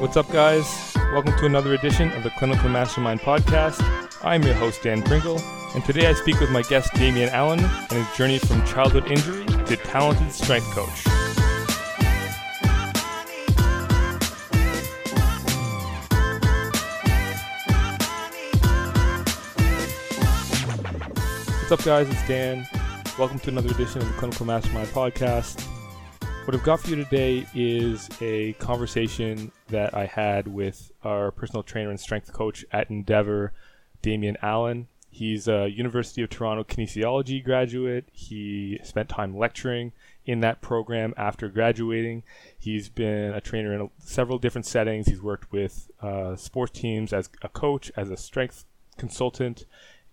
What's up, guys? Welcome to another edition of the Clinical Mastermind Podcast. I'm your host, Dan Pringle, and today I speak with my guest, Damien Allen, and his journey from childhood injury to talented strength coach. What's up, guys? It's Dan. Welcome to another edition of the Clinical Mastermind Podcast. What I've got for you today is a conversation that I had with our personal trainer and strength coach at Endeavor, Damien Allen. He's a University of Toronto kinesiology graduate. He spent time lecturing in that program after graduating. He's been a trainer in several different settings. He's worked with uh, sports teams as a coach, as a strength consultant,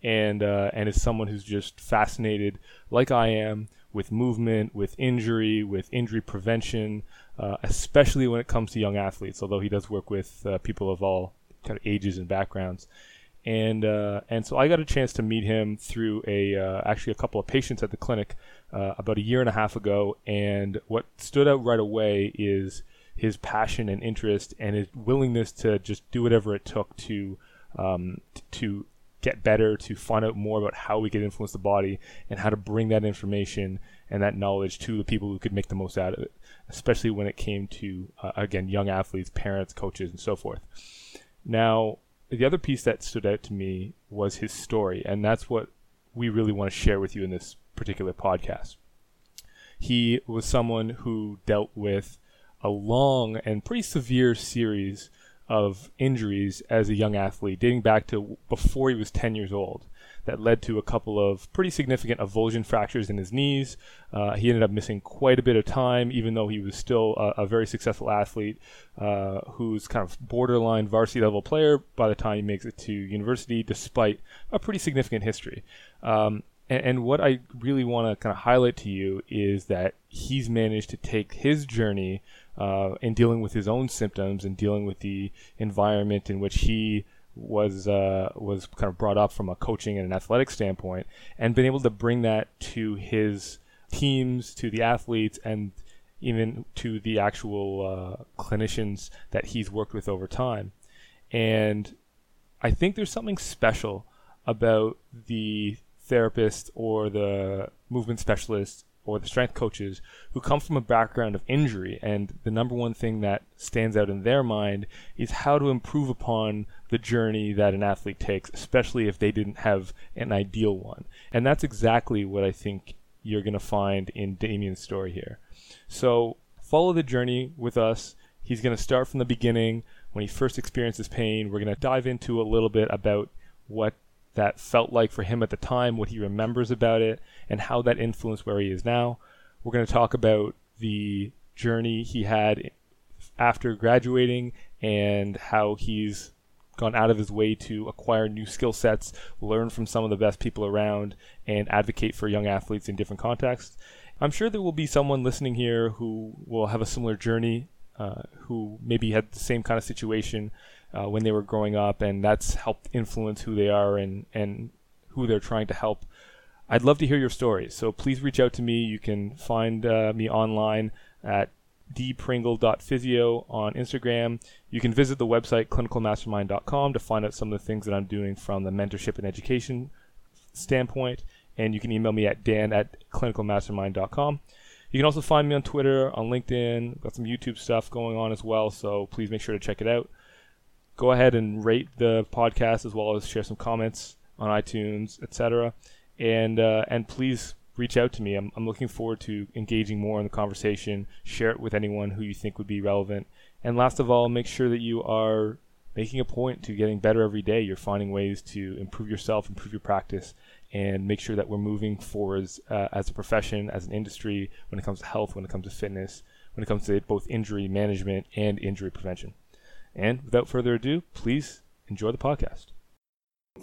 and uh, and is someone who's just fascinated, like I am, with movement, with injury, with injury prevention, uh, especially when it comes to young athletes. Although he does work with uh, people of all kind of ages and backgrounds, and uh, and so I got a chance to meet him through a uh, actually a couple of patients at the clinic uh, about a year and a half ago. And what stood out right away is his passion and interest and his willingness to just do whatever it took to um, to get better, to find out more about how we could influence the body and how to bring that information and that knowledge to the people who could make the most out of it, especially when it came to, uh, again, young athletes, parents, coaches, and so forth. Now, the other piece that stood out to me was his story, and that's what we really want to share with you in this particular podcast. He was someone who dealt with a long and pretty severe series of injuries as a young athlete, dating back to before he was 10 years old, that led to a couple of pretty significant avulsion fractures in his knees. Uh, he ended up missing quite a bit of time, even though he was still a, a very successful athlete uh, who's kind of borderline varsity level player by the time he makes it to university, despite a pretty significant history. Um, and, and what I really want to kind of highlight to you is that he's managed to take his journey uh, in dealing with his own symptoms and dealing with the environment in which he was uh, was kind of brought up from a coaching and an athletic standpoint, and been able to bring that to his teams, to the athletes, and even to the actual uh, clinicians that he's worked with over time. And I think there's something special about the therapist or the movement specialist or the strength coaches who come from a background of injury. And the number one thing that stands out in their mind is how to improve upon the journey that an athlete takes especially if they didn't have an ideal one. And that's exactly what i think you're going to find in Damien's story here. So follow the journey with us. He's going to start from the beginning. When he first experiences pain we're going to dive into a little bit about what that felt like for him at the time, what he remembers about it, and how that influenced where he is now. We're going to talk about the journey he had after graduating and how he's gone out of his way to acquire new skill sets, learn from some of the best people around, and advocate for young athletes in different contexts. I'm sure there will be someone listening here who will have a similar journey, uh, who maybe had the same kind of situation uh, when they were growing up, and that's helped influence who they are and and who they're trying to help. I'd love to hear your stories, so please reach out to me. You can find uh, me online at dpringle.physio on Instagram. You can visit the website clinicalmastermind.com to find out some of the things that I'm doing from the mentorship and education standpoint. And you can email me at dan at clinicalmastermind.com. You can also find me on Twitter, on LinkedIn. Got some YouTube stuff going on as well, so please make sure to check it out go ahead and rate the podcast as well as share some comments on iTunes, etc. And uh, and please reach out to me. I'm, I'm looking forward to engaging more in the conversation. Share it with anyone who you think would be relevant. And last of all, make sure that you are making a point to getting better every day. You're finding ways to improve yourself, improve your practice, and make sure that we're moving forwards uh, as a profession, as an industry, when it comes to health, when it comes to fitness, when it comes to both injury management and injury prevention. And without further ado, please enjoy the podcast.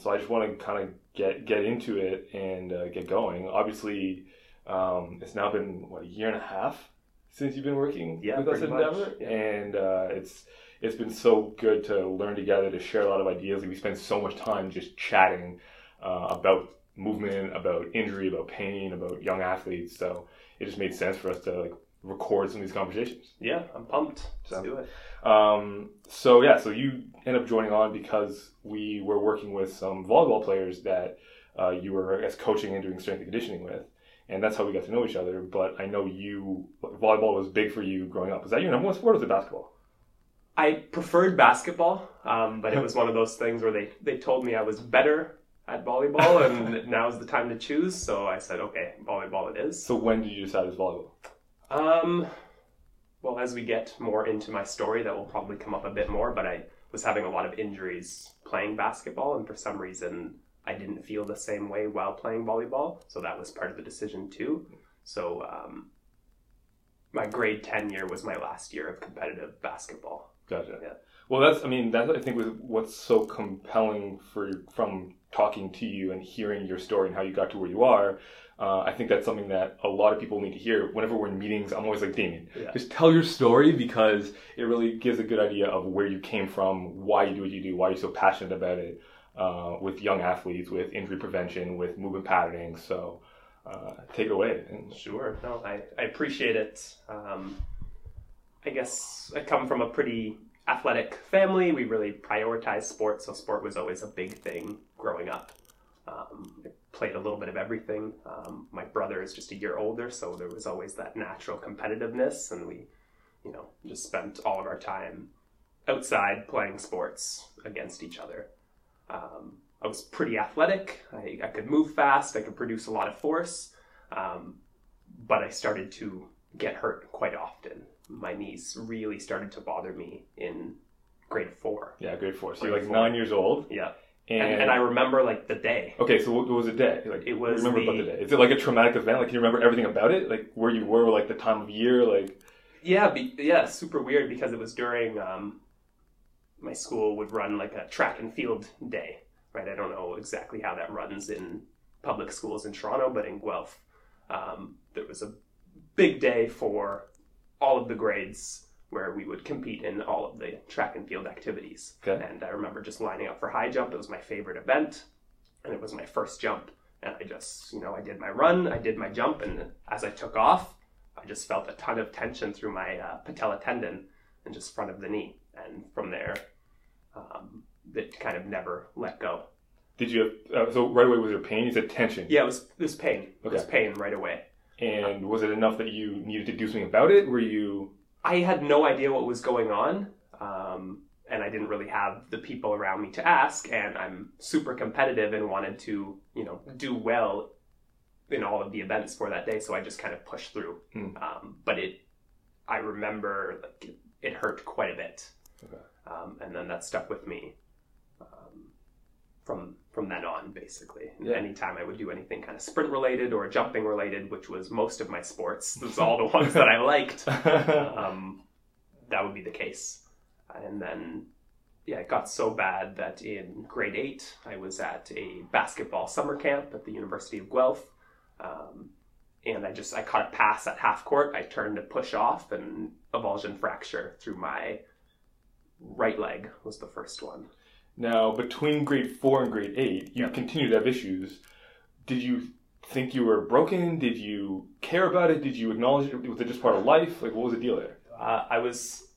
So I just want to kind of get get into it and uh, get going. Obviously, um, it's now been what a year and a half since you've been working yeah, with us at Endeavor, yeah. and uh, it's it's been so good to learn together, to share a lot of ideas. we spend so much time just chatting uh, about movement, about injury, about pain, about young athletes. So it just made sense for us to like record some of these conversations. Yeah, I'm pumped. So- Let's do it. Um, so yeah, so you end up joining on because we were working with some volleyball players that uh, you were, I guess, coaching and doing strength and conditioning with, and that's how we got to know each other. But I know you volleyball was big for you growing up. Was that your number one sport? Or was it basketball? I preferred basketball, um, but it was one of those things where they, they told me I was better at volleyball, and now's the time to choose. So I said, okay, volleyball it is. So when did you decide it was volleyball? Um, well, as we get more into my story, that will probably come up a bit more. But I was having a lot of injuries playing basketball, and for some reason, I didn't feel the same way while playing volleyball. So that was part of the decision too. So um, my grade ten year was my last year of competitive basketball. Gotcha. Yeah. Well, that's I mean that's I think was what's so compelling for from talking to you and hearing your story and how you got to where you are. Uh, I think that's something that a lot of people need to hear. Whenever we're in meetings, I'm always like Damien, Yeah. just tell your story because it really gives a good idea of where you came from, why you do what you do, why you're so passionate about it. Uh, with young athletes, with injury prevention, with movement patterning. So uh, take it away. And Sure. No, I, I appreciate it. Um, I guess I come from a pretty athletic family. We really prioritize sports, so sport was always a big thing growing up. Um, played a little bit of everything. Um, my brother is just a year older, so there was always that natural competitiveness, and we, you know, just spent all of our time outside playing sports against each other. Um, I was pretty athletic. I, I could move fast. I could produce a lot of force. Um, but I started to get hurt quite often. My knees really started to bother me in grade four. yeah, grade four. So Grade you're like four. nine years old, Yeah. And, And, and I remember like the day. Okay, so what was the day? Like, It was remember the- about the day. Is it like a traumatic event? Like, can you remember everything about it? Like where you were, like the time of year, like Yeah, be, yeah, super weird because it was during um, my school would run like a track and field day, right? I don't know exactly how that runs in public schools in Toronto, but in Guelph, um, there was a big day for all of the grades where we would compete in all of the track and field activities. Okay. And I remember just lining up for high jump. It was my favorite event, and it was my first jump. And I just, you know, I did my run, I did my jump, and as I took off, I just felt a ton of tension through my uh, patella tendon and just front of the knee. And from there, um, it kind of never let go. did you have? Uh, so right away was there pain? You said tension. Yeah, it was, it was pain. It was pain right away. And was it enough that you needed to do something about it? Were you? I had no idea what was going on, um, and I didn't really have the people around me to ask. And I'm super competitive and wanted to, you know, do well in all of the events for that day. So I just kind of pushed through. Hmm. Um, but it, I remember like it, it hurt quite a bit, Okay. um, and then that stuck with me from from then on. Basically, Yeah. anytime I would do anything kind of sprint related or jumping related, which was most of my sports, those all the ones that I liked um, that would be the case. And then, yeah, it got so bad that in grade eight, I was at a basketball summer camp at the University of Guelph. Um, and I just, I caught a pass at half court. I turned to push off and avulsion fracture through my right leg was the first one. Now between grade four and grade eight, you Yeah. continued to have issues. Did you think you were broken? Did you care about it? Did you acknowledge it? Was it just part of life? Like what was the deal there? Uh, I was,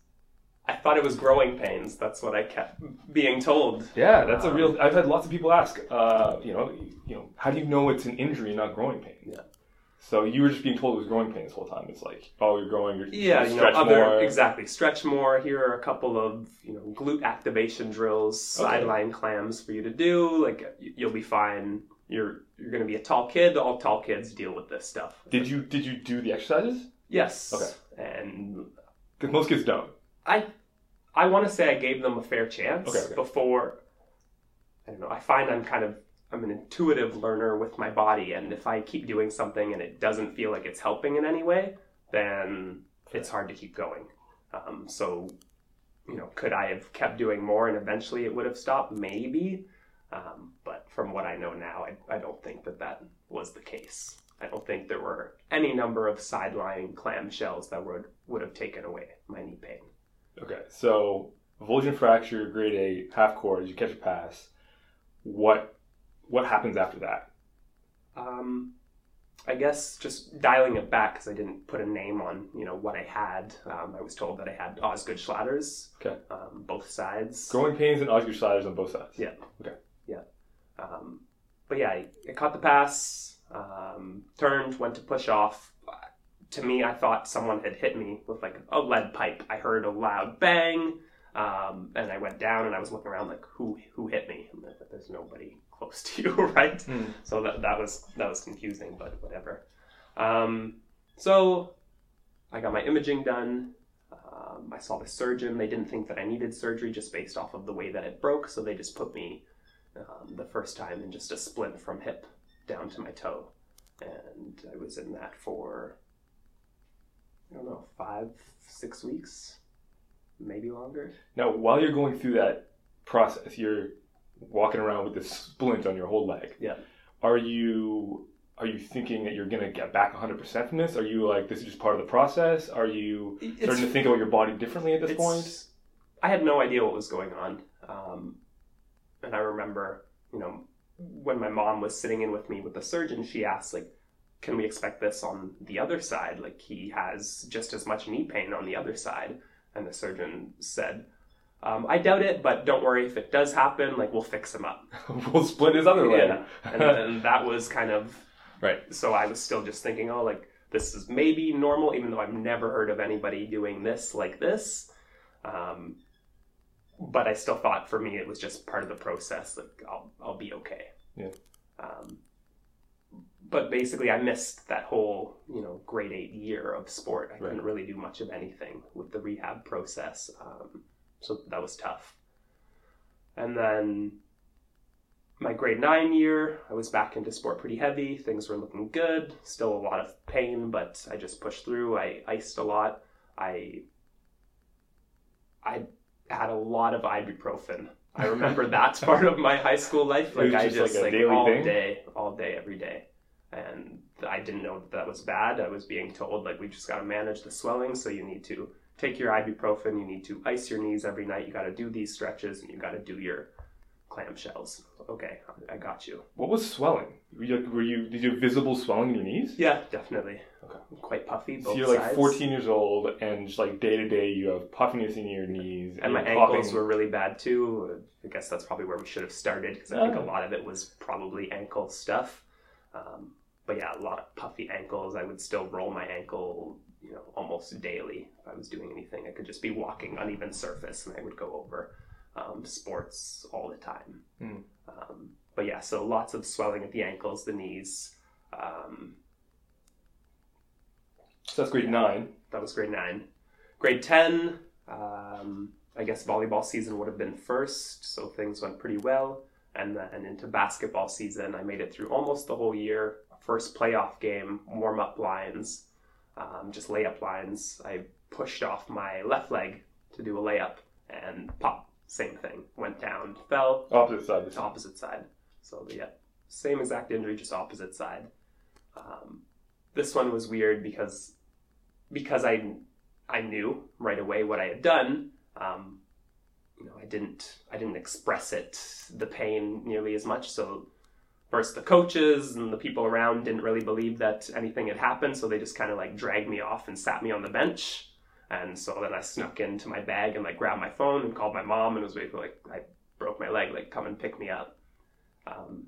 I thought it was growing pains. That's what I kept being told. Yeah, that's a Um, real. I've had lots of people ask. Uh, you know, you know, how do you know it's an injury, not growing pain? Yeah. So you were just being told it was growing pains the whole time. It's like, oh, you're growing. You're Yeah, you know, other more. exactly. Stretch more. Here are a couple of you know glute activation drills, Okay. sideline clams for you to do. Like you'll be fine. You're you're going to be a tall kid. All tall kids deal with this stuff. Did you did you do the exercises? Yes. Okay. And Because most kids don't. I I want to say I gave them a fair chance Okay, okay. before. I don't know. I find I'm kind of I'm an intuitive learner with my body, and if I keep doing something and it doesn't feel like it's helping in any way, then it's hard to keep going. Um, so, you know, could I have kept doing more and eventually it would have stopped? Maybe. Um, but from what I know now, I, I don't think that that was the case. I don't think there were any number of sideline clamshells that would would have taken away my knee pain. Okay, so avulsion fracture, grade eight, half court. You catch a pass. What what happens after that? Um, I guess just dialing it back because I didn't put a name on you know what I had. Um, I was told that I had Osgood Schlatters, Okay. um, both sides. Growing pains and Osgood Schlatters on both sides. Yeah. Okay. Yeah. Um, but yeah, I, I caught the pass, um, turned, went to push off. To me, I thought someone had hit me with like a lead pipe. I heard a loud bang, um, and I went down and I was looking around like, who who hit me? And There's nobody close to you, right? Hmm. So that that was that was confusing, but whatever. Um, so I got my imaging done. Um, I saw the surgeon. They didn't think that I needed surgery just based off of the way that it broke, so they just put me um, the first time in just a splint from hip down to my toe, and I was in that for I don't know five six weeks, maybe longer. Now, while you're going through that process, you're walking around with this splint on your whole leg. Yeah. Are you are you thinking that you're gonna get back 100 percent from this? Are you like this is just part of the process? Are you starting to think about your body differently at this point? I had no idea what was going on. Um, and I remember, you know, when my mom was sitting in with me with the surgeon, she asked, like, can we expect this on the other side? Like, he has just as much knee pain on the other side. And the surgeon said, um, I doubt it, but don't worry. If it does happen, like, we'll fix him up. we'll split his other leg. Yeah. And, and that was kind of right. so I was still just thinking, oh, like this is maybe normal, even though I've never heard of anybody doing this like this. Um, but I still thought for me it was just part of the process. Like I'll I'll be okay. Yeah. Um, but basically, I missed that whole you know grade eight year of sport. I couldn't really do much of anything with the rehab process. Um, so that was tough. And then my grade nine year, I was back into sport pretty heavy. Things were looking good. Still a lot of pain, but I just pushed through. I iced a lot. I I had a lot of ibuprofen. I remember that's part of my high school life. Like I just like just like, daily all thing? day, all day, every day, and I didn't know that, that was bad. I was being told like we just got to manage the swelling, so you need to take your ibuprofen. You need to ice your knees every night. You got to do these stretches, and you got to do your clamshells. Okay, I got you. What was swelling? Were you, were you did you have visible swelling in your knees? Yeah, definitely. Okay. Quite puffy. So you're like sides. 14 years old, and just like day to day, you have puffiness in your knees, And my ankles coughing. were really bad too. I guess that's probably where we should have started because I think Oh. a lot of it was probably ankle stuff. Um, but yeah, a lot of puffy ankles. I would still roll my ankle, you know, almost daily if I was doing anything. I could just be walking uneven surface and I would go over um, sports all the time. Hmm. Um, but yeah, so lots of swelling at the ankles, the knees. Um, So that's grade nine. that was grade nine. Grade 10, um, I guess volleyball season would have been first, so things went pretty well. And then into basketball season, I made it through almost the whole year. First playoff game, warm up lines, um, just layup lines. I pushed off my left leg to do a layup and pop, same thing. Went down, fell, Opposite side. This opposite side. So yeah, same exact injury, just opposite side. Um, this one was weird because because I I knew right away what I had done. Um, you know, I didn't I didn't express it the pain nearly as much. So first the coaches and the people around didn't really believe that anything had happened, so they just kind of like dragged me off and sat me on the bench. And so then I snuck into my bag and like grabbed my phone and called my mom and was for like I broke my leg, like come and pick me up. Um,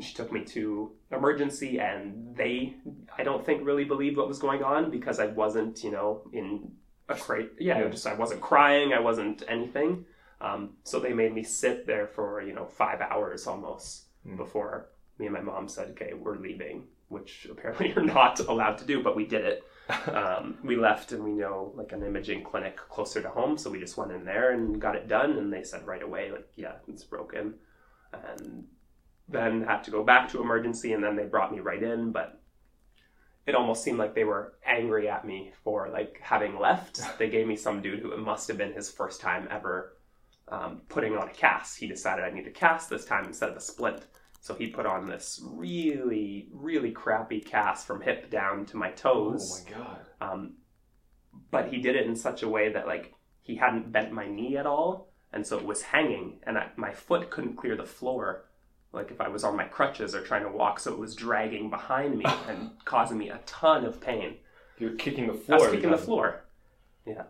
she took me to emergency, and they, I don't think, really believed what was going on because I wasn't, you know, in a crate. Yeah, Yeah. just I wasn't crying, I wasn't anything. Um, so they made me sit there for you know five hours almost Hmm. before me and my mom said, "Okay, we're leaving," which apparently you're not allowed to do, but we did it. um, we left and we know like an imaging clinic closer to home so we just went in there and got it done and they said right away like yeah it's broken. And then had to go back to emergency and then they brought me right in but it almost seemed like they were angry at me for like having left. They gave me some dude who it must have been his first time ever um, putting on a cast. He decided i need a cast this time instead of a splint so he put on this really really crappy cast from hip down to my toes. Oh my god. um, but he did it in such a way that like he hadn't bent my knee at all, and so it was hanging, and I, my foot couldn't clear the floor like if I was on my crutches or trying to walk, so it was dragging behind me and causing me a ton of pain. You're kicking the I floor. was every kicking the floor. Yeah.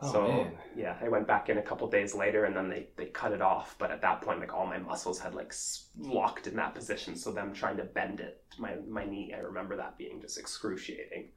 Oh, so man. yeah, I went back in a couple days later, and then they they cut it off. But at that point, like all my muscles had like locked in that position. So them trying to bend it, my my knee, I remember that being just excruciating.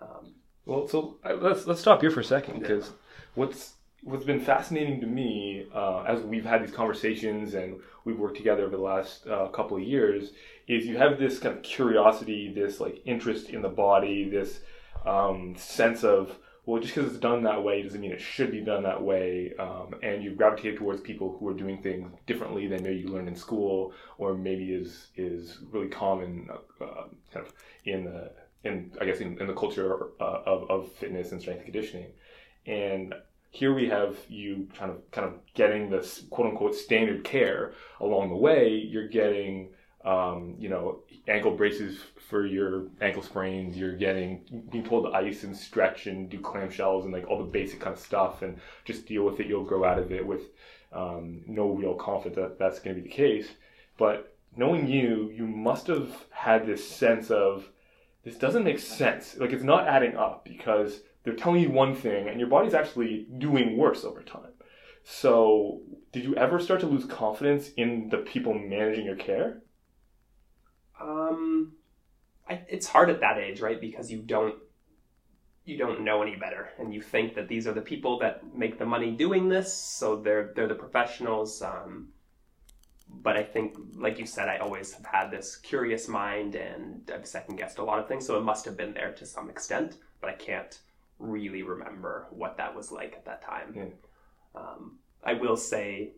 Um, Well, so uh, let's let's stop here for a second because what's what's been fascinating to me uh, as we've had these conversations and we've worked together over the last uh, couple of years is you have this kind of curiosity, this like interest in the body, this um, sense of well, just because it's done that way doesn't mean it should be done that way, um, and you gravitate towards people who are doing things differently than maybe you learned in school or maybe is is really common uh, kind of in the in I guess in, in the culture uh, of, of fitness and strength and conditioning. And here we have you kind of kind of getting this quote unquote standard care along the way. You're getting um, you know ankle braces for your ankle sprains. You're getting being told to ice and stretch and do clamshells and like all the basic kind of stuff and just deal with it. You'll grow out of it with um, no real confidence that that's going to be the case. But knowing you, you must have had this sense of this doesn't make sense. Like it's not adding up because they're telling you one thing and your body's actually doing worse over time. So, did you ever start to lose confidence in the people managing your care? Um, I, it's hard at that age, right? Because you don't you don't know any better, and you think that these are the people that make the money doing this, so they're they're the professionals. Um, but I think, like you said, I always have had this curious mind, and I've second guessed a lot of things, so it must have been there to some extent. But I can't really remember what that was like at that time. Yeah. Um, I will say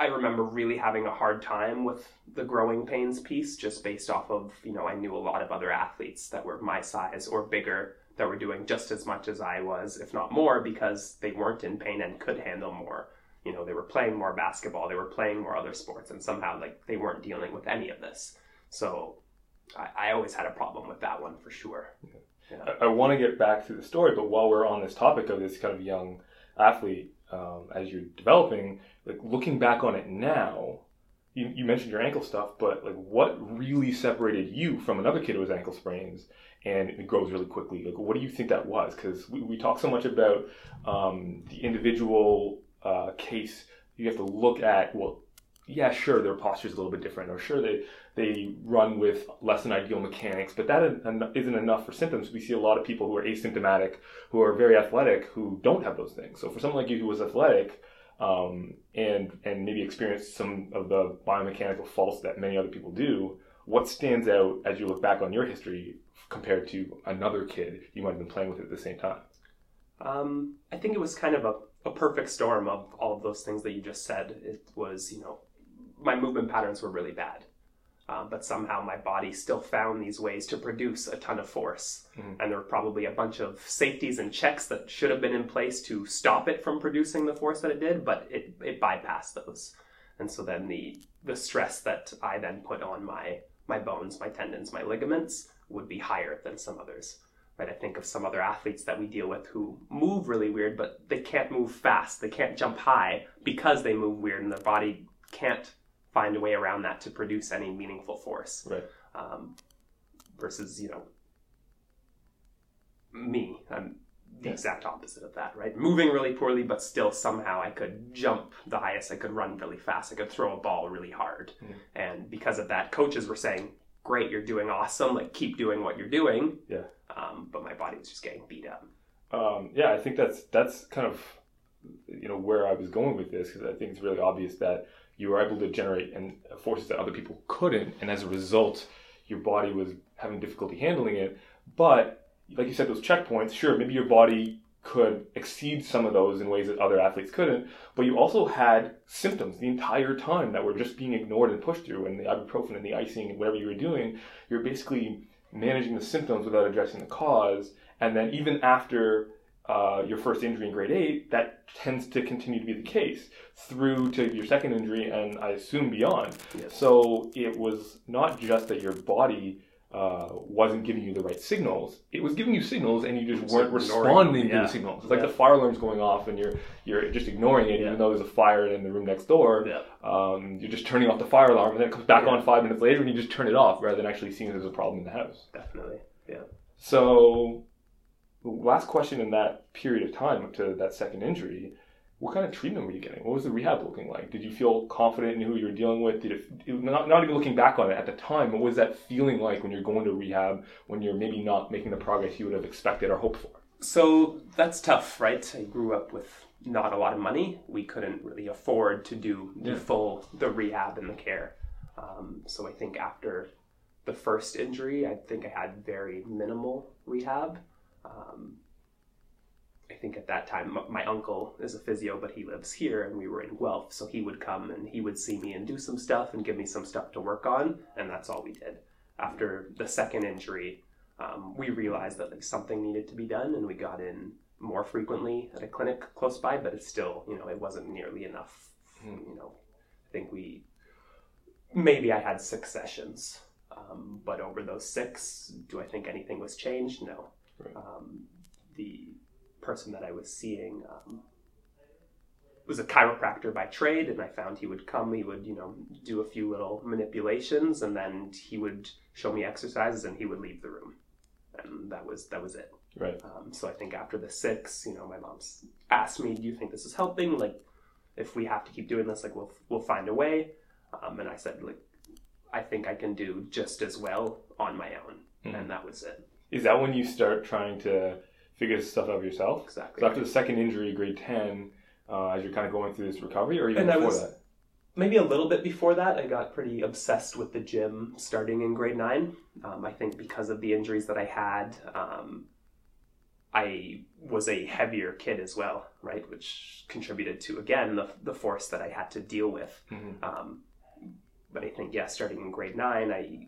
I remember really having a hard time with the growing pains piece just based off of, you know, I knew a lot of other athletes that were my size or bigger that were doing just as much as I was, if not more, because they weren't in pain and could handle more. You know, they were playing more basketball, they were playing more other sports, and somehow, like, they weren't dealing with any of this. So I, I always had a problem with that one for sure. Yeah. I, I want to get back to the story, but while we're on this topic of this kind of young athlete, um, as you're developing, like looking back on it now, you, you mentioned your ankle stuff, but like what really separated you from another kid who has ankle sprains and it grows really quickly? Like, what do you think that was? Because we, we talk so much about um, the individual uh, case. You have to look at, well, yeah, sure, their posture is a little bit different, or sure, they they run with less than ideal mechanics, but that isn't enough for symptoms. We see a lot of people who are asymptomatic, who are very athletic, who don't have those things. So for someone like you who was athletic um, and and maybe experience some of the biomechanical faults that many other people do, what stands out as you look back on your history compared to another kid you might have been playing with at the same time? Um, I think it was kind of a, a perfect storm of all of those things that you just said. It was, you know, my movement patterns were really bad. Uh, but somehow my body still found these ways to produce a ton of force. Mhm. And there were probably a bunch of safeties and checks that should have been in place to stop it from producing the force that it did, but it, it bypassed those. And so then the, the stress that I then put on my, my bones, my tendons, my ligaments would be higher than some others. Right? I think of some other athletes that we deal with who move really weird, but they can't move fast. They can't jump high because they move weird and their body can't find a way around that to produce any meaningful force. Right. Um, versus, you know, me. I'm the Yeah. exact opposite of that, right? Moving really poorly, but still somehow I could jump the highest. I could run really fast. I could throw a ball really hard. And because of that, coaches were saying, great, you're doing awesome. Like, keep doing what you're doing. Yeah. Um, but my body was just getting beat up. Um, yeah, I think that's that's kind of you know where I was going with this because I think it's really obvious that you were able to generate and forces that other people couldn't, and as a result, your body was having difficulty handling it. But like you said, those checkpoints, sure, maybe your body could exceed some of those in ways that other athletes couldn't, but you also had symptoms the entire time that were just being ignored and pushed through, and the ibuprofen and the icing and whatever you were doing, you're basically managing the symptoms without addressing the cause, and then even after uh, your first injury in grade eight, that tends to continue to be the case through to your second injury and I assume beyond. Yes. So it was not just that your body uh, wasn't giving you the right signals. It was giving you signals, and you just weren't responding them, to the signals. It's like Yeah. the fire alarm's going off, and you're you're just ignoring it, Yeah. even though there's a fire in the room next door. Yeah. Um, you're just turning off the fire alarm, and then it comes back Yeah. on five minutes later, and you just turn it off rather than actually seeing there's a problem in the house. Definitely. Yeah. So, last question in that period of time up to that second injury, what kind of treatment were you getting? What was the rehab looking like? Did you feel confident in who you were dealing with? Did it, it- not, not even looking back on it at the time, what was that feeling like when you're going to rehab when you're maybe not making the progress you would have expected or hoped for? So that's tough, right? I grew up with not a lot of money. We couldn't really afford to do the Yeah. full the rehab and the care. Um, so I think after the first injury, I think I had very minimal rehab. Um, I think at that time, my uncle is a physio, but he lives here, and we were in Guelph, so he would come and he would see me and do some stuff and give me some stuff to work on, and that's all we did. After the second injury, um, we realized that like something needed to be done, and we got in more frequently at a clinic close by, but it's still, you know, it wasn't nearly enough. Hmm. You know, I think we maybe I had six sessions, um, but over those six, do I think anything was changed? No. Right. Um, the person that I was seeing um, was a chiropractor by trade, and I found he would come, he would, you know, do a few little manipulations, and then he would show me exercises, and he would leave the room, and that was that was it. Right. Um, so I think after the six, you know, my mom's asked me, "Do you think this is helping? Like, if we have to keep doing this, like, we'll we'll find a way." Um, and I said, like, I think I can do just as well on my own, Mhm. and that was it. Is that when you start trying to figure this stuff out yourself? Exactly. So after the second injury, grade 10, uh, as you're kind of going through this recovery, or even And before was- that? maybe a little bit before that, I got pretty obsessed with the gym starting in grade nine. Um, I think because of the injuries that I had, um, I was a heavier kid as well, right? Which contributed to, again, the, the force that I had to deal with. Mhm. Um, but I think, yeah, starting in grade nine, I,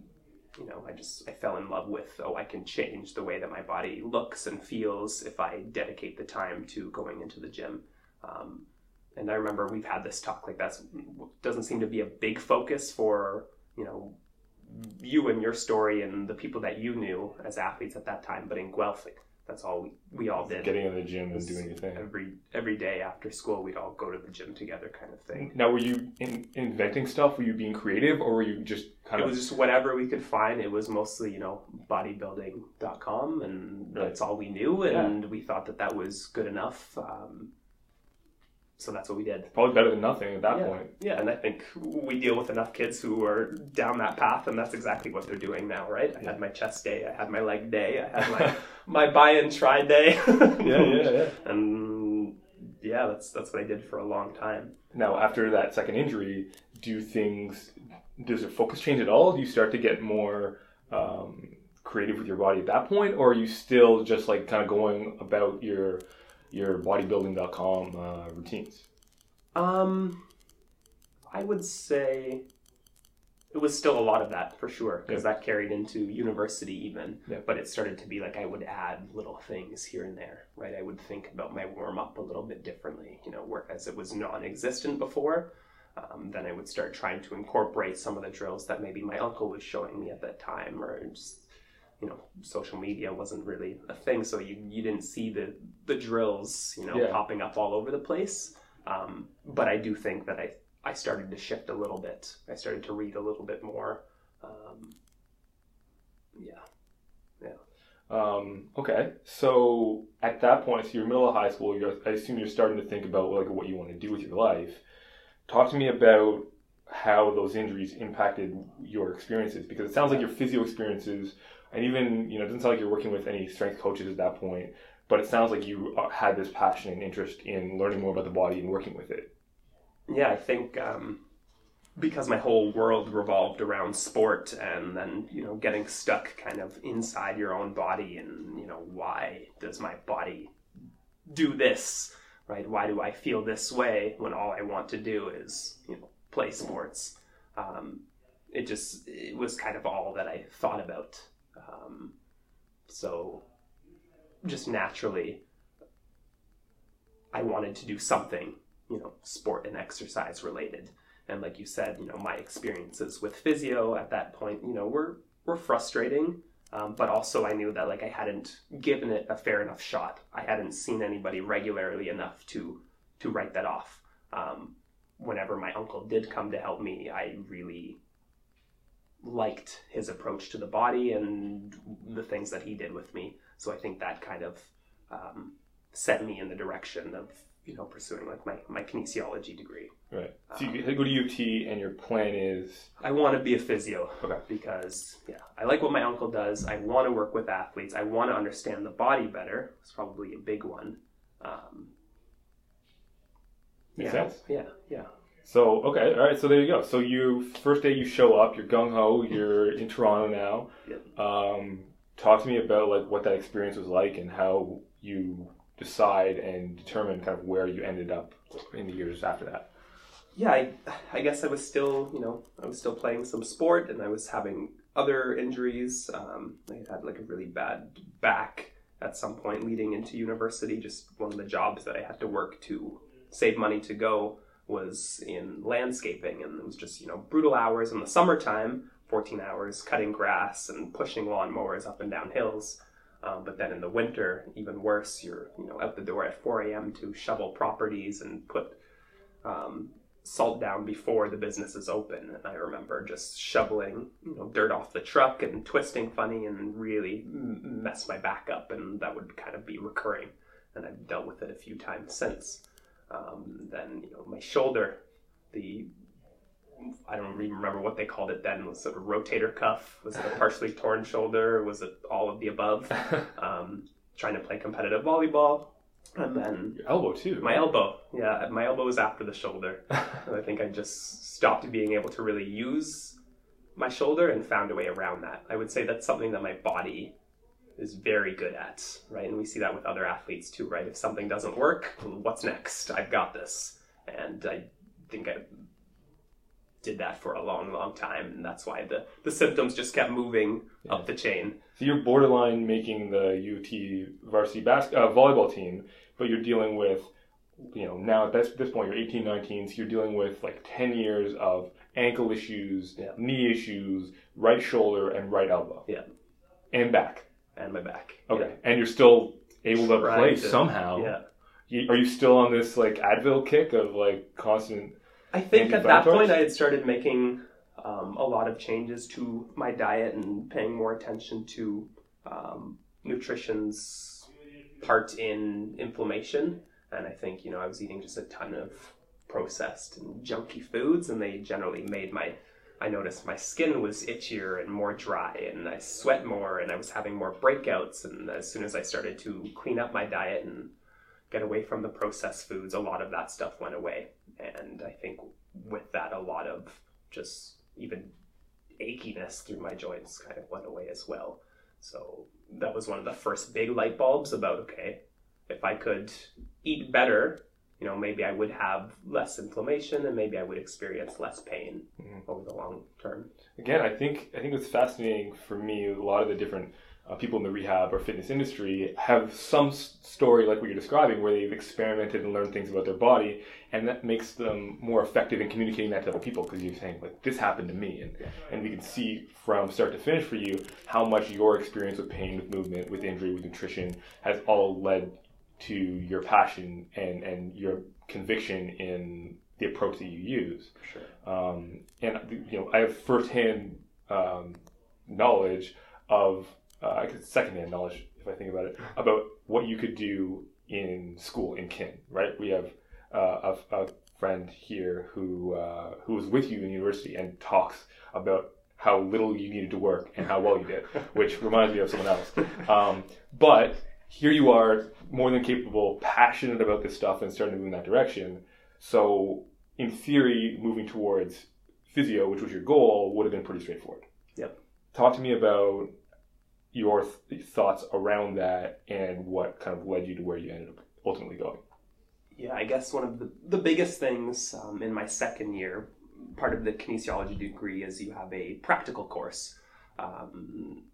you know, I just, I fell in love with, oh, I can change the way that my body looks and feels if I dedicate the time to going into the gym. Um, and I remember we've had this talk like that's doesn't seem to be a big focus for you know you and your story and the people that you knew as athletes at that time but in Guelph like, that's all we, we all did Getting in the gym and doing your thing. every every day after school we'd all go to the gym together kind of thing Now, were you in, inventing stuff? Were you being creative, or were you just kind it of It was just whatever we could find it was mostly you know bodybuilding.com and Right. that's all we knew and we thought that that was good enough um, so that's what we did probably better than nothing at that yeah. point? Yeah, and I think we deal with enough kids who are down that path, and that's exactly what they're doing now, right? I had my chest day, I had my leg day, I had my my bi and tri day. Yeah, yeah, yeah. And yeah, that's that's what I did for a long time. Now, after that second injury, do things does your focus change at all? Do you start to get more um, creative with your body at that point, or are you still just like kind of going about your your bodybuilding.com uh, routines? Um, I would say it was still a lot of that for sure because that carried into university even. Yeah. But it started to be like I would add little things here and there, right? I would think about my warm up a little bit differently, you know, whereas it was non-existent before. Um, then I would start trying to incorporate some of the drills that maybe my uncle was showing me at that time, or just you know, social media wasn't really a thing, so you you didn't see the the drills, you know, Yeah. popping up all over the place. Um, but I do think that I I started to shift a little bit. I started to read a little bit more. Um, yeah, Um, okay, so at that point, so you're middle of high school. You're, I assume you're starting to think about like what you want to do with your life. Talk to me about how those injuries impacted your experiences, because it sounds like your physio experiences, and even you know, it doesn't sound like you're working with any strength coaches at that point. But it sounds like you uh, had this passion and interest in learning more about the body and working with it. yeah. I think um, because my whole world revolved around sport, and then you know, getting stuck kind of inside your own body, and you know, why does my body do this? Right? Why do I feel this way when all I want to do is you know play sports? Um, it just it was kind of all that I thought about. Um, so just naturally, I wanted to do something, you know, sport and exercise related. And like you said, you know, my experiences with physio at that point, you know, were were frustrating. Um, but also, I knew that like I hadn't given it a fair enough shot. I hadn't seen anybody regularly enough to to write that off. Um, whenever my uncle did come to help me, I really liked his approach to the body and the things that he did with me. So I think that kind of um, set me in the direction of you know pursuing like my, my kinesiology degree. Right. So you go to UT and your plan is I want to be a physio. Okay. Because yeah, I like what my uncle does. I want to work with athletes. I want to understand the body better. It's probably a big one. Um, Makes yeah, sense. Yeah, yeah. So okay, all right. So there you go. So you first day you show up, you're gung ho. You're in Toronto now. Yep. Um, talk to me about like what that experience was like and how you decide and determine kind of where you ended up in the years after that. yeah, I, I guess I was still, you know, I was still playing some sport and I was having other injuries. Um, I had like a really bad back at some point leading into university. Just one of the jobs that I had to work to save money to go was in landscaping and it was just, you know, brutal hours in the summertime, 14 hours cutting grass and pushing lawnmowers up and down hills. Um, but then in the winter, even worse, you're, you know, out the door at 4 a.m. to shovel properties and put um, salt down before the business is open. And I remember just shoveling, you know, dirt off the truck and twisting funny and really mess my back up, and that would kind of be recurring. And I've dealt with it a few times since. Um, then you know, my shoulder, the I don't even remember what they called it then. Was it a rotator cuff? Was it a partially torn shoulder? Was it all of the above? Um, trying to play competitive volleyball, and then Your elbow too. my elbow, yeah, my elbow was after the shoulder. I think I just stopped being able to really use my shoulder and found a way around that. I would say that's something that my body is very good at, right? And we see that with other athletes too, right? If something doesn't work, what's next? I've got this. And I think I did that for a long, long time. And that's why the, the symptoms just kept moving up the chain. So you're borderline making the UT varsity bas- uh, volleyball team, but you're dealing with, you know, now at this, this point you're 18, 19, so you're dealing with like 10 years of ankle issues, Yeah. knee issues, right shoulder and right elbow. Yeah. And back. And my back. Okay. And you're still able to Trying play to- somehow. Yeah. You, are you still on this like Advil kick of like constant? I think at that point I had started making um, a lot of changes to my diet and paying more attention to um, nutrition's part in inflammation. And I think, you know, I was eating just a ton of processed and junky foods, and they generally made my. I noticed my skin was itchier and more dry, and I sweat more, and I was having more breakouts. And as soon as I started to clean up my diet and get away from the processed foods, a lot of that stuff went away. And I think with that, a lot of just even achiness through my joints kind of went away as well. So that was one of the first big light bulbs about okay, if I could eat better, you know, maybe I would have less inflammation and maybe I would experience less pain Mhm. over the long term. Again, I think I think it's fascinating for me. A lot of the different uh, people in the rehab or fitness industry have some s- story like what you're describing, where they've experimented and learned things about their body, and that makes them more effective in communicating that to other people. Because you're saying like this happened to me, and and we can see from start to finish for you how much your experience with pain, with movement, with injury, with nutrition has all led to your passion and and your conviction in the approach that you use. Sure. Um, and you know, I have firsthand um, knowledge of, uh, I guess secondhand knowledge, if I think about it, about what you could do in school in kin. Right? We have uh, a, a friend here who uh, who was with you in university and talks about how little you needed to work and how well you did, which reminds me of someone else. Um, but here you are, more than capable, passionate about this stuff, and starting to move in that direction. So, in theory, moving towards physio, which was your goal, would have been pretty straightforward. Yep. Talk to me about your th- thoughts around that and what kind of led you to where you ended up ultimately going. Yeah, I guess one of the, the biggest things um, in my second year, part of the kinesiology degree, is you have a practical course. Um,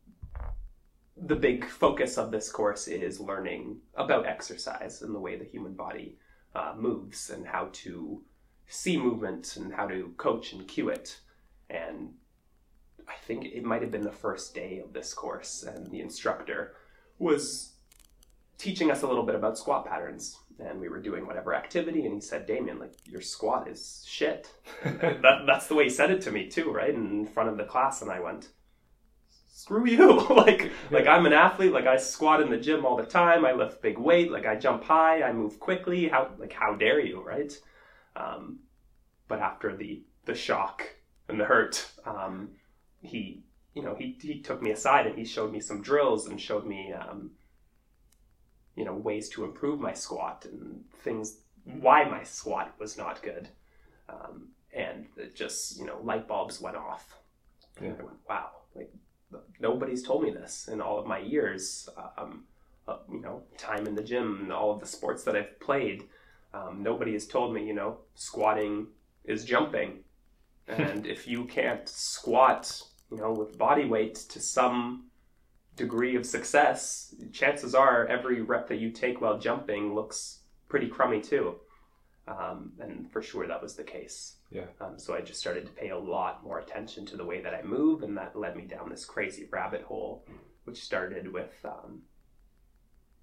the big focus of this course is learning about exercise and the way the human body uh, moves and how to see movement and how to coach and cue it. And I think it might have been the first day of this course, and the instructor was teaching us a little bit about squat patterns. And we were doing whatever activity, and he said, Damien, like, your squat is shit. that, that's the way he said it to me, too, right? In front of the class, and I went, screw you. Like like i'm an athlete. Like i squat in the gym all the time. I lift big weight. Like i jump high. I move quickly. How like how dare you right? Um, but after the the shock and the hurt um, he you know he, he took me aside and he showed me some drills and showed me um, you know ways to improve my squat and things why my squat was not good. Um, and it just you know light bulbs went off. Yeah. I went, wow. Like nobody's told me this in all of my years um, uh, you know time in the gym and all of the sports that i've played. Um, nobody has told me you know squatting is jumping. And if you can't squat you know with body weight to some degree of success chances are every rep that you take while jumping looks pretty crummy too um, and for sure that was the case Yeah. um, so I just started to pay a lot more attention to the way that I move, and that led me down this crazy rabbit hole, which started with um,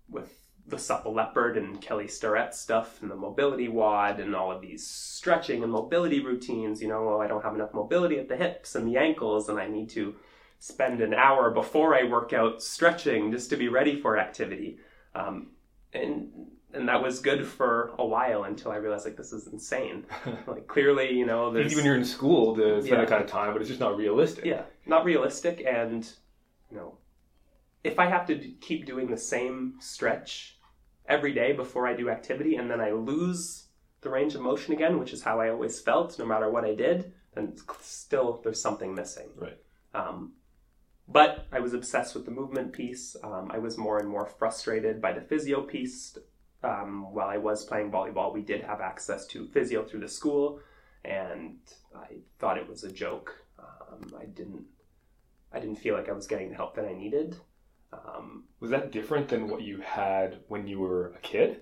with the supple leopard and Kelly Starrett stuff, and the MobilityWOD, and all of these stretching and mobility routines. You know, oh, I don't have enough mobility at the hips and the ankles, and I need to spend an hour before I work out stretching just to be ready for activity. Um, and and that was good for a while until I realized like this is insane. like clearly, you know, there's Even when you're in school to spend Yeah. that kind of time, but it's just not realistic. yeah, not realistic. And you know, if I have to d- keep doing the same stretch every day before I do activity, and then I lose the range of motion again, which is how I always felt, no matter what I did, then still there's something missing. Right. Um, but I was obsessed with the movement piece. Um, I was more and more frustrated by the physio piece. Um, while I was playing volleyball, we did have access to physio through the school, and I thought it was a joke. Um, I didn't. I didn't feel like I was getting the help that I needed. Um, Was that different than what you had when you were a kid?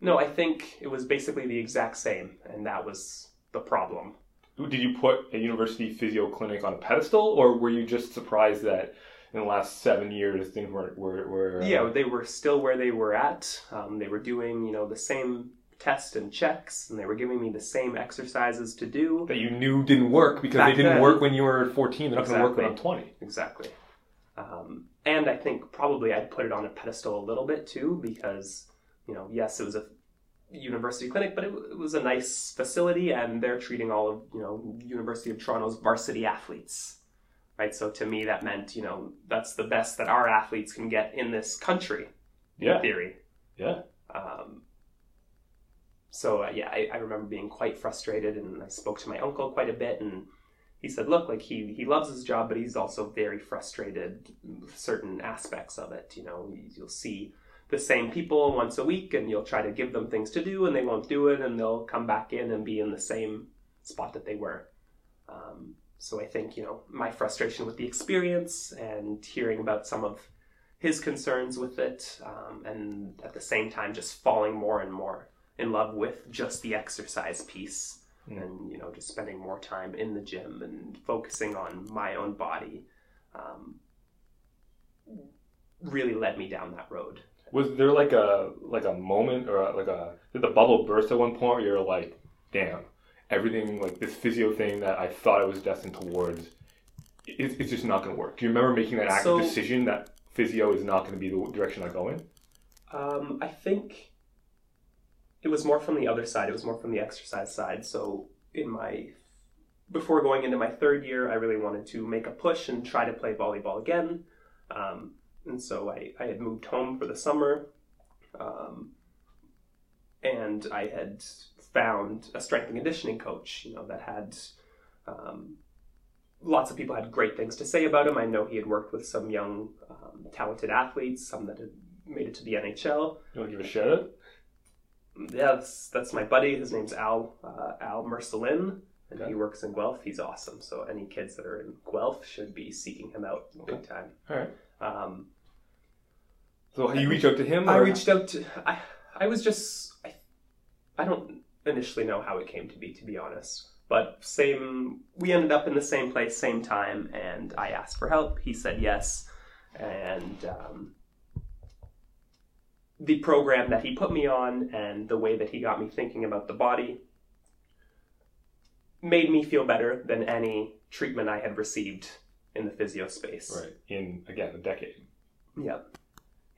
no, I think it was basically the exact same, and that was the problem. Did you put a university physio clinic on a pedestal, or were you just surprised that in the last seven years things were were, were uh, yeah, they were still where they were at. Um, they were doing, you know, the same tests and checks, and they were giving me the same exercises to do. that you knew didn't work because Back they didn't then. work when you were 14. They're not going to work when I'm 20. Exactly. Um, and I think probably I'd put it on a pedestal a little bit too, because, you know, yes, it was a university clinic, but it, it was a nice facility, and they're treating all of, you know, University of Toronto's varsity athletes. Right, so to me that meant, you know, that's the best that our athletes can get in this country, Yeah, in theory. yeah. Um, so uh, yeah, I, I remember being quite frustrated, and I spoke to my uncle quite a bit, and he said, "Look, like he he loves his job, but he's also very frustrated with certain aspects of it. You know, you'll see the same people once a week, and you'll try to give them things to do, and they won't do it, and they'll come back in and be in the same spot that they were." Um, so I think you know my frustration with the experience and hearing about some of his concerns with it, um, and at the same time just falling more and more in love with just the exercise piece, Mm. and you know just spending more time in the gym and focusing on my own body, um, really led me down that road. Was there like a like a moment or like a did the bubble burst at one point where you're like, damn, everything like this physio thing that I thought I was destined towards, it's, it's just not going to work. Do you remember making that active So- decision that physio is not going to be the direction I go in? Um, I think it was more from the other side. It was more from the exercise side. So in my before going into my third year, I really wanted to make a push and try to play volleyball again. Um, and so I, I had moved home for the summer, um, and I had found a strength and conditioning coach. You know that had um, lots of people had great things to say about him. I know he had worked with some young, um, talented athletes, some that had made it to the NHL. You want to give a shout out? Yeah, that's, that's my buddy. His name's Al uh, Al Mercelin, and Okay. he works in Guelph. He's awesome. So any kids that are in Guelph should be seeking him out big time. All right. Um, So you reach out to him? I reached out to. I I was just. I, I don't initially know how it came to be, to be honest. But same, we ended up in the same place, same time, and I asked for help. He said yes, and um, the program that he put me on and the way that he got me thinking about the body made me feel better than any treatment I had received in the physio space. Right. In again a decade. Yep.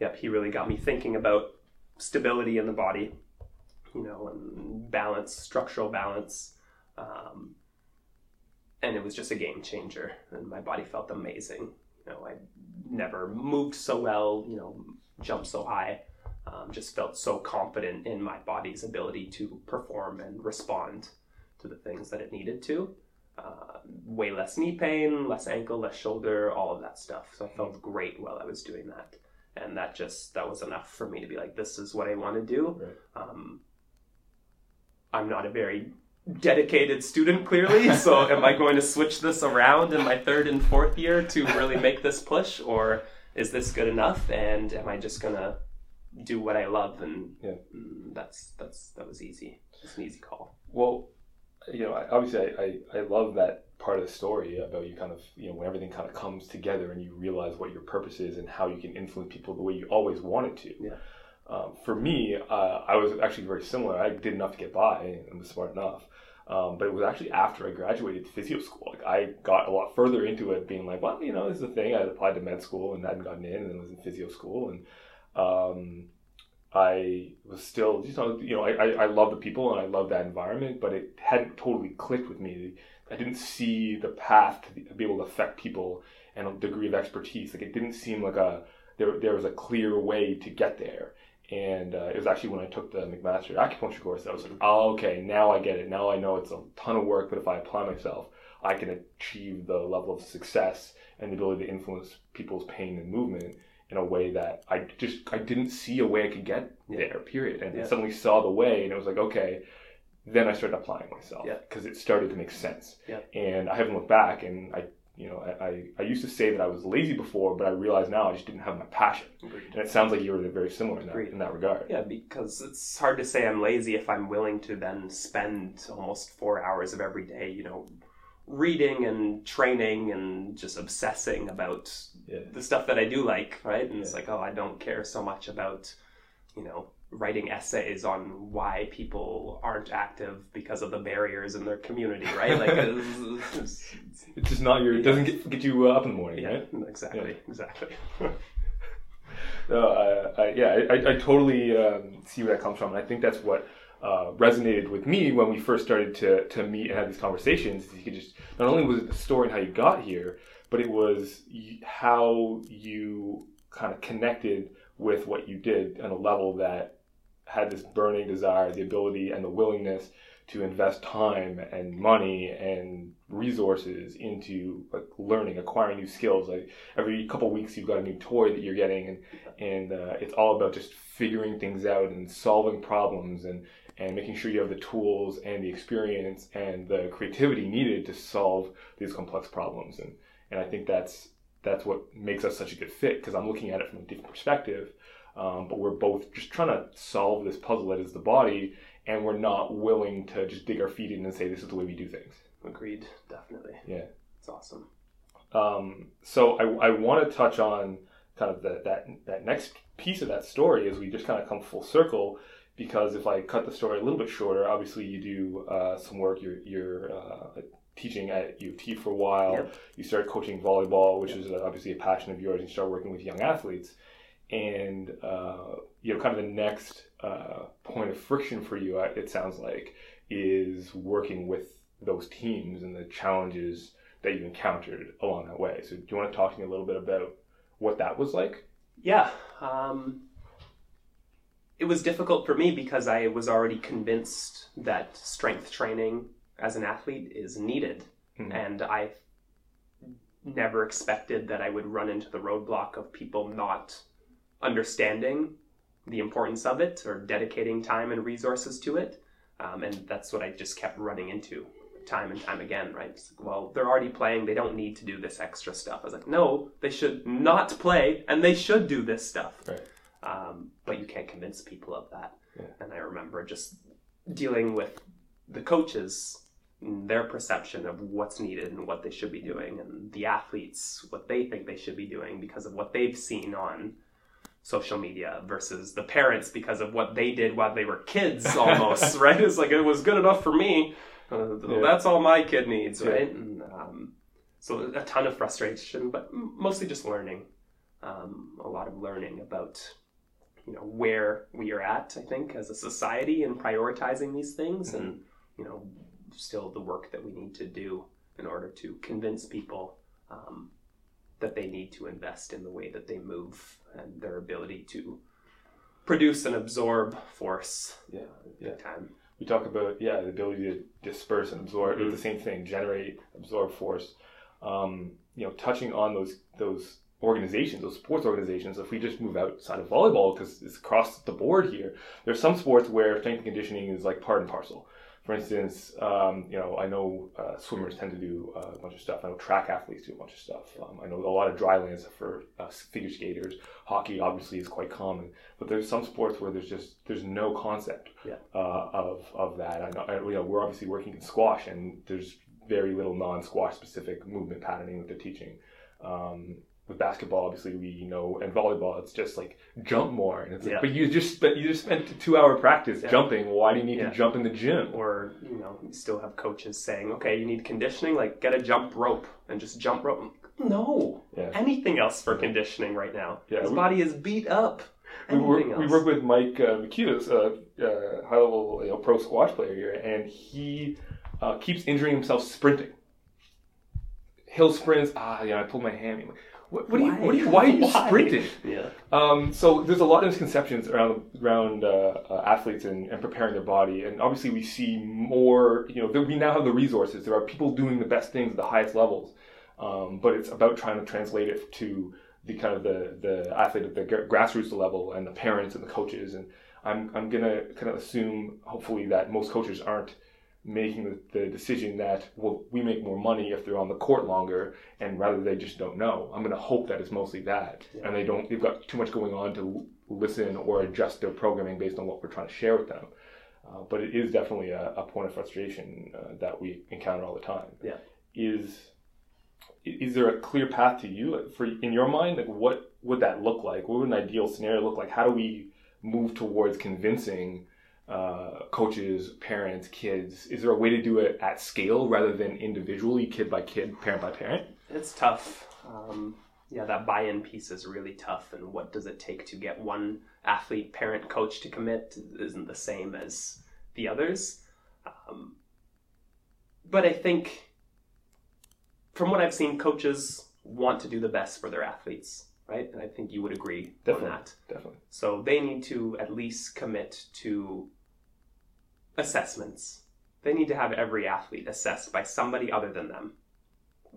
Yep. He really got me thinking about stability in the body, you know, and balance, structural balance. Um, and it was just a game changer. And my body felt amazing. You know, I never moved so well, you know, jumped so high. Um, just felt so confident in my body's ability to perform and respond to the things that it needed to. Uh, way less knee pain, less ankle, less shoulder, all of that stuff. So I felt great while I was doing that, and that just that was enough for me to be like, this is what I want to do. Right. Um, I'm not a very dedicated student, clearly. So am I going to switch this around in my third and fourth year to really make this push, or is this good enough? And am I just gonna do what I love? And Yeah. mm, that's that's that was easy. It's an easy call. Well, you know, obviously, I, I, I love that part of the story about you kind of, you know, when everything kind of comes together and you realize what your purpose is and how you can influence people the way you always wanted to. Yeah. Um, for me, uh, I was actually very similar. I did enough to get by and was smart enough. Um, but it was actually after I graduated physio school. Like I got a lot further into it, being like, well, you know, this is the thing. I applied to med school and hadn't gotten in, and then was in physio school, and um, I was still, you know, you know, I, I, I love the people and I love that environment, but it hadn't totally clicked with me. I didn't see the path to be able to affect people and a degree of expertise. Like it didn't seem like a there there was a clear way to get there. And uh, it was actually when I took the McMaster acupuncture course that I was like, oh, okay, now I get it. Now I know it's a ton of work, but if I apply myself, I can achieve the level of success and the ability to influence people's pain and movement in a way that I just I didn't see a way I could get there. Period. And Yeah. I suddenly saw the way, and it was like, okay. Then I started applying myself Yeah. because it started to make sense. Yeah. And I haven't looked back, and I, you know, I, I, I used to say that I was lazy before, but I realize now I just didn't have my passion. Agreed. And it sounds like you were very similar in that, in that regard. Yeah, because it's hard to say I'm lazy if I'm willing to then spend almost four hours of every day, you know, reading and training and just obsessing about Yeah. the stuff that I do like, right? And it's like, oh, I don't care so much about, you know, writing essays on why people aren't active because of the barriers in their community, right? Like, it's, it's- It's just not your. It doesn't get, get you uh, up in the morning, yeah, right? exactly, exactly. No, uh, I, yeah, I, I totally um, see where that comes from, and I think that's what uh, resonated with me when we first started to, to meet and have these conversations. is You could just not only was it the story and how you got here, but it was y- how you kind of connected with what you did on a level that had this burning desire, the ability, and the willingness to invest time and money and resources into like learning, acquiring new skills. Like every couple weeks, you've got a new toy that you're getting, and and uh, it's all about just figuring things out and solving problems and and making sure you have the tools and the experience and the creativity needed to solve these complex problems. And and I think that's that's what makes us such a good fit because I'm looking at it from a different perspective. Um, but we're both just trying to solve this puzzle that is the body, and we're not willing to just dig our feet in and say this is the way we do things. Agreed, definitely. Yeah. It's awesome. Um, so I, I want to touch on kind of the, that that next piece of that story as we just kind of come full circle. Because if I cut the story a little bit shorter, obviously you do uh, some work. You're you're uh, teaching at U of T for a while. Yep. You start coaching volleyball, which is uh, obviously a passion of yours. And you start working with young athletes, and uh, you know, kind of the next uh, point of friction for you, uh, it sounds like, is working with those teams and the challenges that you've encountered along that way. So, do you want to talk to me a little bit about what that was like? Yeah. Um, it was difficult for me because I was already convinced that strength training as an athlete is needed. Mhm. And I never expected that I would run into the roadblock of people not understanding the importance of it or dedicating time and resources to it. Um, and that's what I just kept running into time and time again, right? Like, well, they're already playing. They don't need to do this extra stuff. I was like, no, they should not play and they should do this stuff. Right. Um, but you can't convince people of that. Yeah. And I remember just dealing with the coaches their perception of what's needed and what they should be doing, and the athletes what they think they should be doing because of what they've seen on social media versus the parents because of what they did while they were kids almost right it's like it was good enough for me uh, Yeah. that's all my kid needs Yeah. right and, um, so a ton of frustration but mostly just learning um, a lot of learning about you know where we are at i think as a society and prioritizing these things and you know still the work that we need to do in order to convince people um, that they need to invest in the way that they move and their ability to produce and absorb force Yeah, yeah. time. We talk about yeah the ability to disperse and absorb. Mhm. It's the same thing. Generate, absorb force. Um, you know, touching on those those organizations, those sports organizations. If we just move outside of volleyball, because it's across the board here. There's some sports where strength and conditioning is like part and parcel. For instance, um, you know, I know uh, swimmers tend to do uh, a bunch of stuff. I know track athletes do a bunch of stuff. Um, I know a lot of dry lands for uh, figure skaters. Hockey obviously is quite common, but there's some sports where there's just there's no concept uh, of of that. I know, I, you know, we're obviously working in squash, and there's very little non-squash specific movement patterning that they're teaching. Um, with basketball, obviously, we know, and volleyball, it's just like jump more, and it's like, Yeah. but you just spent you just spent a two-hour practice Yeah. jumping. Why do you need Yeah. to jump in the gym? Or you know, you still have coaches saying, "Okay, you need conditioning. Like, get a jump rope and just jump rope." No, anything else for conditioning right now? Yeah, His we- body is beat up. we work, Anything we work with Mike uh, McHugh, a uh, high level you know, pro squash player here, and he uh, keeps injuring himself sprinting. Hill sprints. Ah, yeah, I pulled my hammy. What, what, are you, what are you? Why are you Why? sprinting? Yeah. Um, so there's a lot of misconceptions around around uh, uh, athletes and, and preparing their body, and obviously we see more. You know, we now have the resources. There are people doing the best things at the highest levels, um, but it's about trying to translate it to the kind of the the athlete at the grassroots level and the parents and the coaches. And I'm I'm gonna kind of assume hopefully that most coaches aren't making the, the decision that well we make more money if they're on the court longer and rather they just don't know. I'm going to hope that it's mostly that. And they don't they've got too much going on to listen or adjust their programming based on what we're trying to share with them. Uh, but it is definitely a, a point of frustration uh, that we encounter all the time. Yeah. is is there a clear path to you? For in your mind like what would that look like? What would an ideal scenario look like? How do we move towards convincing uh, coaches, parents, kids? Is there a way to do it at scale rather than individually, kid by kid, parent by parent? It's tough. Um, yeah, that buy-in piece is really tough. And what does it take to get one athlete, parent, coach to commit isn't the same as the others. Um, but I think, from what I've seen, coaches want to do the best for their athletes, right? And I think you would agree Definitely. on that. Definitely. So they need to at least commit to assessments. They need to have every athlete assessed by somebody other than them.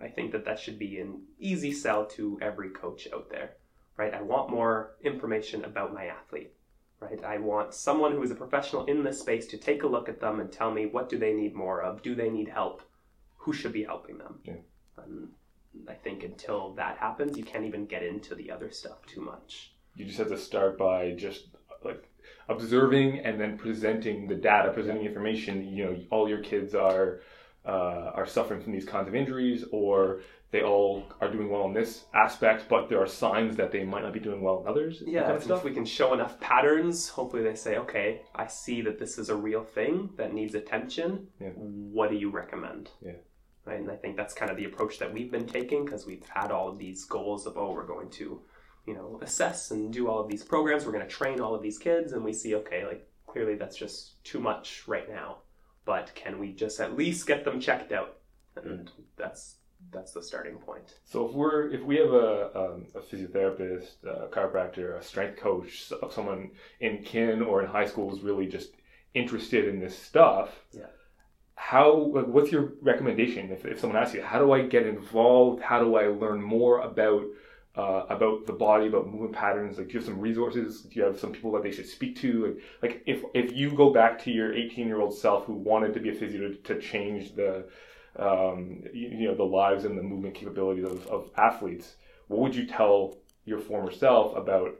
I think that that should be an easy sell to every coach out there, right? I want more information about my athlete, right? I want someone who is a professional in this space to take a look at them and tell me what do they need more of? Do they need help? Who should be helping them? Yeah. And I think until that happens, you can't even get into the other stuff too much. You just have to start by just like observing and then presenting the data, presenting information. You know, all your kids are uh, are suffering from these kinds of injuries, or they all are doing well in this aspect, but there are signs that they might not be doing well in others. Yeah, kind of stuff. if we can show enough patterns, hopefully they say, okay, I see that this is a real thing that needs attention. Yeah. What do you recommend? Yeah. Right, and I think that's kind of the approach that we've been taking because we've had all of these goals of, oh, we're going to, you know, assess and do all of these programs. We're going to train all of these kids, and we see, okay, like clearly that's just too much right now. But can we just at least get them checked out? And that's that's the starting point. So if we're if we have a um, a physiotherapist, a chiropractor, a strength coach, someone in kin or in high school who's really just interested in this stuff, Yeah. how like, what's your recommendation if, if someone asks you how do I get involved? How do I learn more about uh, about the body, about movement patterns? Like, do you have some resources? Do you have some people that they should speak to? Like, if if you go back to your 18 year old self who wanted to be a physio to, to change the um, you, you know the lives and the movement capabilities of, of athletes, what would you tell your former self about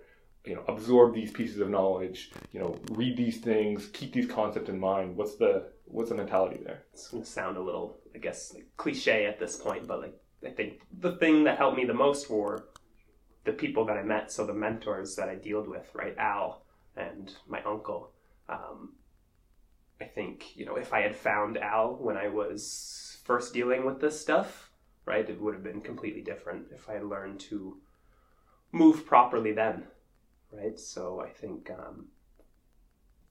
you know absorb these pieces of knowledge you know read these things keep these concepts in mind what's the what's the mentality there It's going to sound a little, I guess, like cliche at this point, but like I think the thing that helped me the most were the people that I met. So the mentors that I dealt with, right, Al and my uncle. Um, I think you know if I had found Al when I was first dealing with this stuff, right, it would have been completely different if I had learned to move properly then, right. So I think um,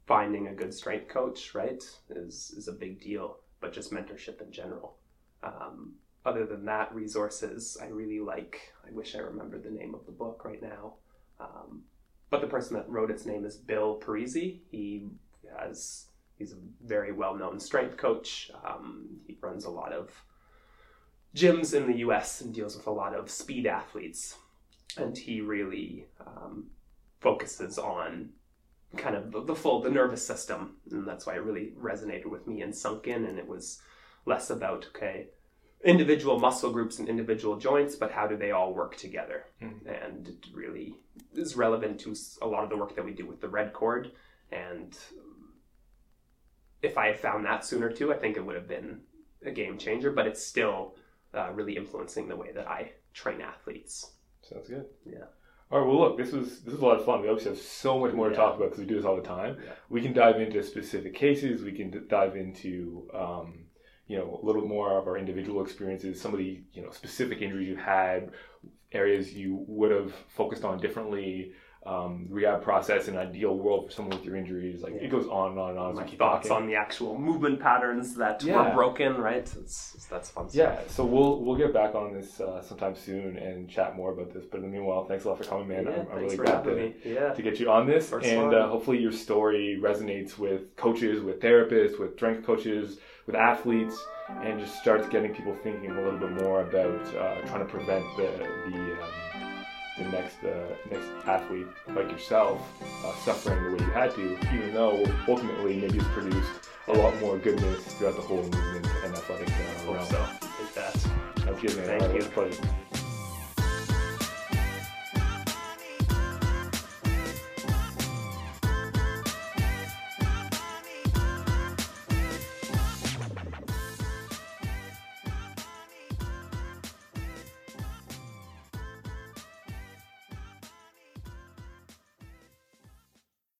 finding a good strength coach, right, is is a big deal. But just mentorship in general. Um, other than that, resources I really like. I wish I remembered the name of the book right now. Um, but the person that wrote its name is Bill Parisi. He has he's a very well known strength coach. Um, he runs a lot of gyms in the U.S. and deals with a lot of speed athletes, and he really um, focuses on kind of the, the full the nervous system, and that's why it really resonated with me and sunk in. And it was less about okay individual muscle groups and individual joints, but how do they all work together? Mhm. And it really is relevant to a lot of the work that we do with the Redcord. And if I had found that sooner too, I think it would have been a game changer. But it's still uh, really influencing the way that I train athletes. sounds good Yeah. all right well look this was this was a lot of fun we obviously have so much more to Yeah. talk about because we do this all the time Yeah. we can dive into specific cases we can d- dive into um, you know a little more of our individual experiences some of the you know specific injuries you've had areas you would have focused on differently um, rehab process in an ideal world for someone with your injuries like Yeah. it goes on and on and on My thoughts talking. on the actual movement patterns that Yeah. were broken, right? It's, it's- that's fun yeah so we'll we'll get back on this uh, sometime soon and chat more about this but in the meanwhile thanks a lot for coming man yeah, I'm, I'm really glad to. Yeah. to get you on this First and uh, hopefully your story resonates with coaches with therapists with strength coaches with athletes and just starts getting people thinking a little bit more about uh, trying to prevent the the, um, the next uh, next athlete like yourself uh, suffering the way you had to even though ultimately maybe it's produced a lot more goodness throughout the whole movement and athletic uh, realm. so. Take that. That's good, man. Thank right, you. it was a pleasure.